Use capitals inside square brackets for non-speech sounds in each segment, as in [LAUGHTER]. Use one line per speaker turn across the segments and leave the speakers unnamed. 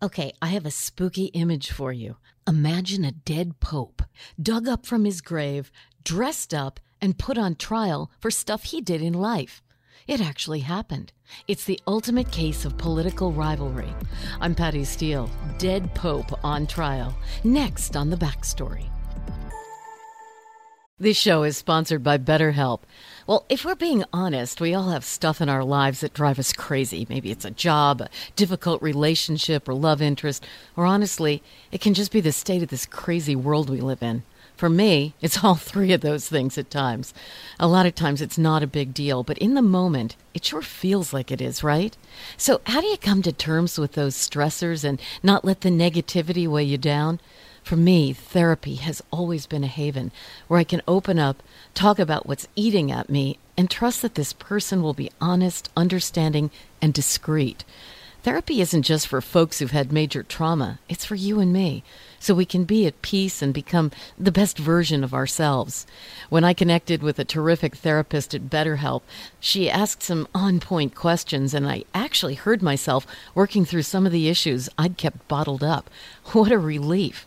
Okay, I have a spooky image for you. Imagine a dead pope dug up from his grave, dressed up, and put on trial for stuff he did in life. It actually happened. It's the ultimate case of political rivalry. I'm Patty Steele, dead pope on trial. Next on the backstory. This show is sponsored by BetterHelp. Well, if we're being honest, we all have stuff in our lives that drive us crazy. Maybe it's a job, a difficult relationship, or love interest, or honestly, it can just be the state of this crazy world we live in. For me, it's [LAUGHS] all three of those things at times. A lot of times it's not a big deal, but in the moment, it sure feels like it is, right? So, how do you come to terms with those stressors and not let the negativity weigh you down? For me, therapy has always been a haven where I can open up, talk about what's eating at me, and trust that this person will be honest, understanding, and discreet. Therapy isn't just for folks who've had major trauma, it's for you and me, so we can be at peace and become the best version of ourselves. When I connected with a terrific therapist at BetterHelp, she asked some on point questions, and I actually heard myself working through some of the issues I'd kept bottled up. What a relief!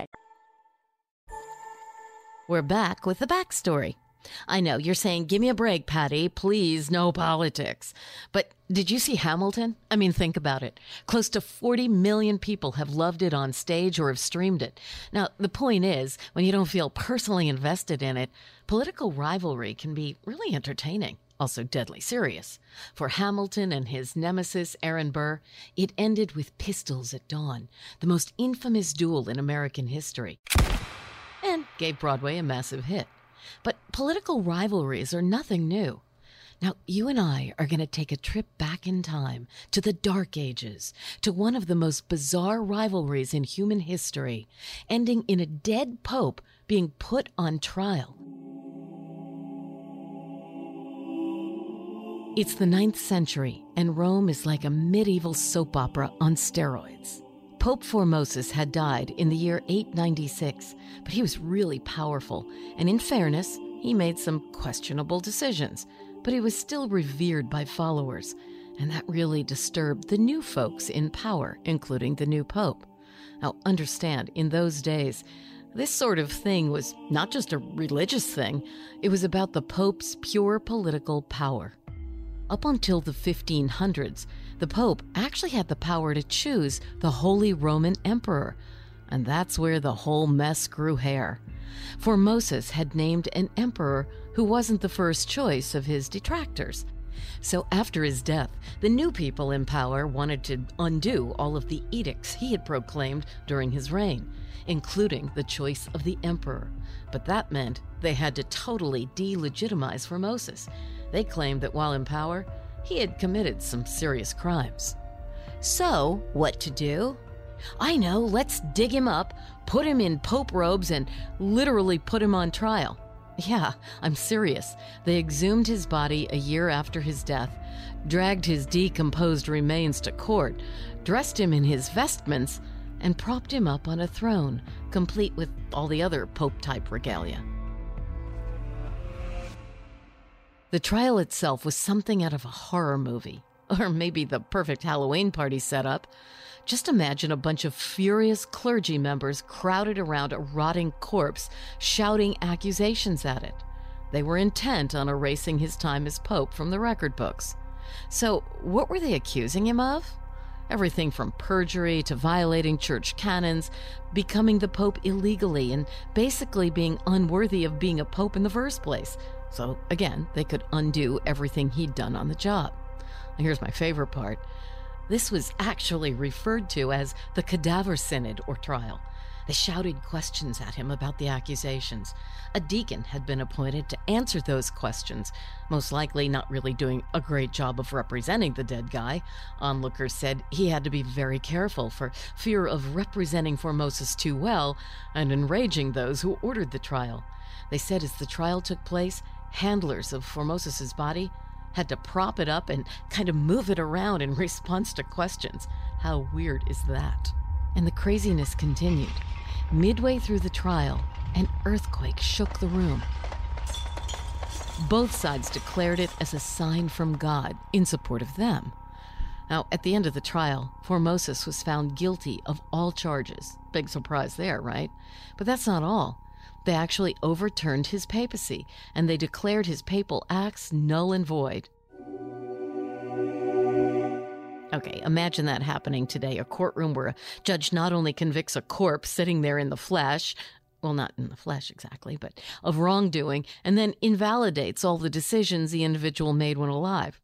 We're back with the backstory. I know you're saying, give me a break, Patty. Please, no politics. But did you see Hamilton? I mean, think about it. Close to 40 million people have loved it on stage or have streamed it. Now, the point is, when you don't feel personally invested in it, political rivalry can be really entertaining. Also, deadly serious. For Hamilton and his nemesis, Aaron Burr, it ended with pistols at dawn, the most infamous duel in American history gave Broadway a massive hit. But political rivalries are nothing new. Now, you and I are going to take a trip back in time to the Dark Ages, to one of the most bizarre rivalries in human history, ending in a dead pope being put on trial. It's the ninth century, and Rome is like a medieval soap opera on steroids. Pope Formosus had died in the year 896, but he was really powerful, and in fairness, he made some questionable decisions, but he was still revered by followers, and that really disturbed the new folks in power, including the new Pope. Now, understand, in those days, this sort of thing was not just a religious thing, it was about the Pope's pure political power. Up until the 1500s, the Pope actually had the power to choose the Holy Roman Emperor, and that's where the whole mess grew hair. Formosus had named an emperor who wasn't the first choice of his detractors. So after his death, the new people in power wanted to undo all of the edicts he had proclaimed during his reign, including the choice of the emperor. But that meant they had to totally delegitimize Formosus. They claimed that while in power, he had committed some serious crimes. So, what to do? I know, let's dig him up, put him in pope robes, and literally put him on trial. Yeah, I'm serious. They exhumed his body a year after his death, dragged his decomposed remains to court, dressed him in his vestments, and propped him up on a throne, complete with all the other pope type regalia. The trial itself was something out of a horror movie, [LAUGHS] or maybe the perfect Halloween party setup. Just imagine a bunch of furious clergy members crowded around a rotting corpse, shouting accusations at it. They were intent on erasing his time as Pope from the record books. So, what were they accusing him of? everything from perjury to violating church canons, becoming the Pope illegally, and basically being unworthy of being a Pope in the first place. So, again, they could undo everything he'd done on the job. And here's my favorite part this was actually referred to as the Cadaver Synod or trial. They shouted questions at him about the accusations. A deacon had been appointed to answer those questions, most likely not really doing a great job of representing the dead guy. Onlookers said he had to be very careful for fear of representing Formosus too well and enraging those who ordered the trial. They said as the trial took place, handlers of Formosus's body had to prop it up and kind of move it around in [LAUGHS] response to questions. How weird is that? And the craziness continued. Midway through the trial, an earthquake shook the room. Both sides declared it as a sign from God in support of them. Now, at the end of the trial, Formosus was found guilty of all charges. Big surprise there, right? But that's not all. They actually overturned his papacy, and they declared his papal acts null and void. Okay, imagine that happening today a courtroom where a judge not only convicts a corpse sitting there in the flesh, well, not in the flesh exactly, but of wrongdoing, and then invalidates all the decisions the individual made when alive.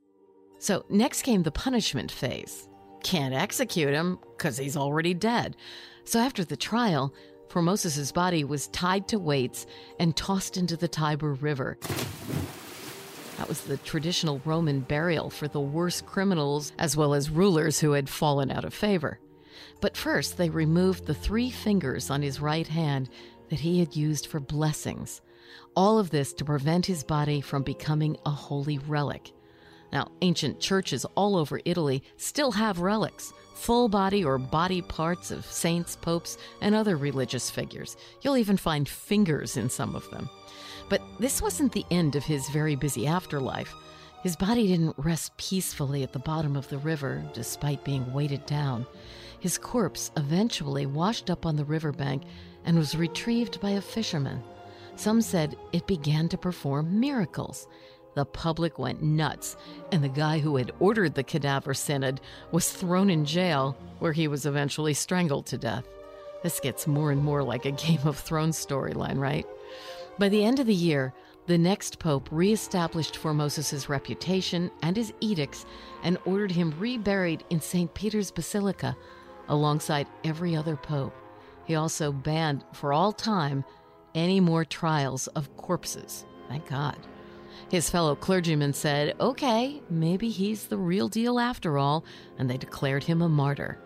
So, next came the punishment phase. Can't execute him because he's already dead. So, after the trial, Formosus's body was tied to weights and tossed into the Tiber River. That was the traditional Roman burial for the worst criminals as well as rulers who had fallen out of favor. But first, they removed the three fingers on his right hand that he had used for blessings. All of this to prevent his body from becoming a holy relic. Now, ancient churches all over Italy still have relics full body or body parts of saints, popes, and other religious figures. You'll even find fingers in some of them. But this wasn't the end of his very busy afterlife. His body didn't rest peacefully at the bottom of the river, despite being weighted down. His corpse eventually washed up on the riverbank and was retrieved by a fisherman. Some said it began to perform miracles. The public went nuts, and the guy who had ordered the cadaver synod was thrown in jail, where he was eventually strangled to death. This gets more and more like a Game of Thrones storyline, right? By the end of the year, the next pope reestablished Formosus's reputation and his edicts and ordered him reburied in St. Peter's Basilica alongside every other pope. He also banned for all time any more trials of corpses. Thank God. His fellow clergymen said, okay, maybe he's the real deal after all, and they declared him a martyr.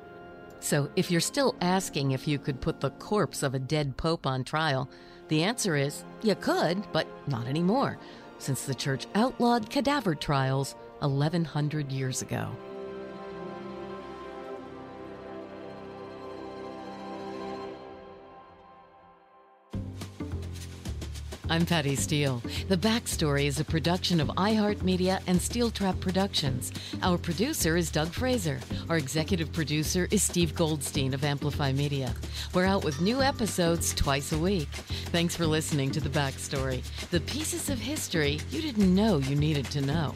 So, if you're still asking if you could put the corpse of a dead pope on trial, the answer is you could, but not anymore, since the church outlawed cadaver trials 1100 years ago. I'm Patty Steele. The Backstory is a production of iHeartMedia and Steel Trap Productions. Our producer is Doug Fraser. Our executive producer is Steve Goldstein of Amplify Media. We're out with new episodes twice a week. Thanks for listening to The Backstory, the pieces of history you didn't know you needed to know.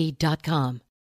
P.com.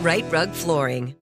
Rite Rug Flooring.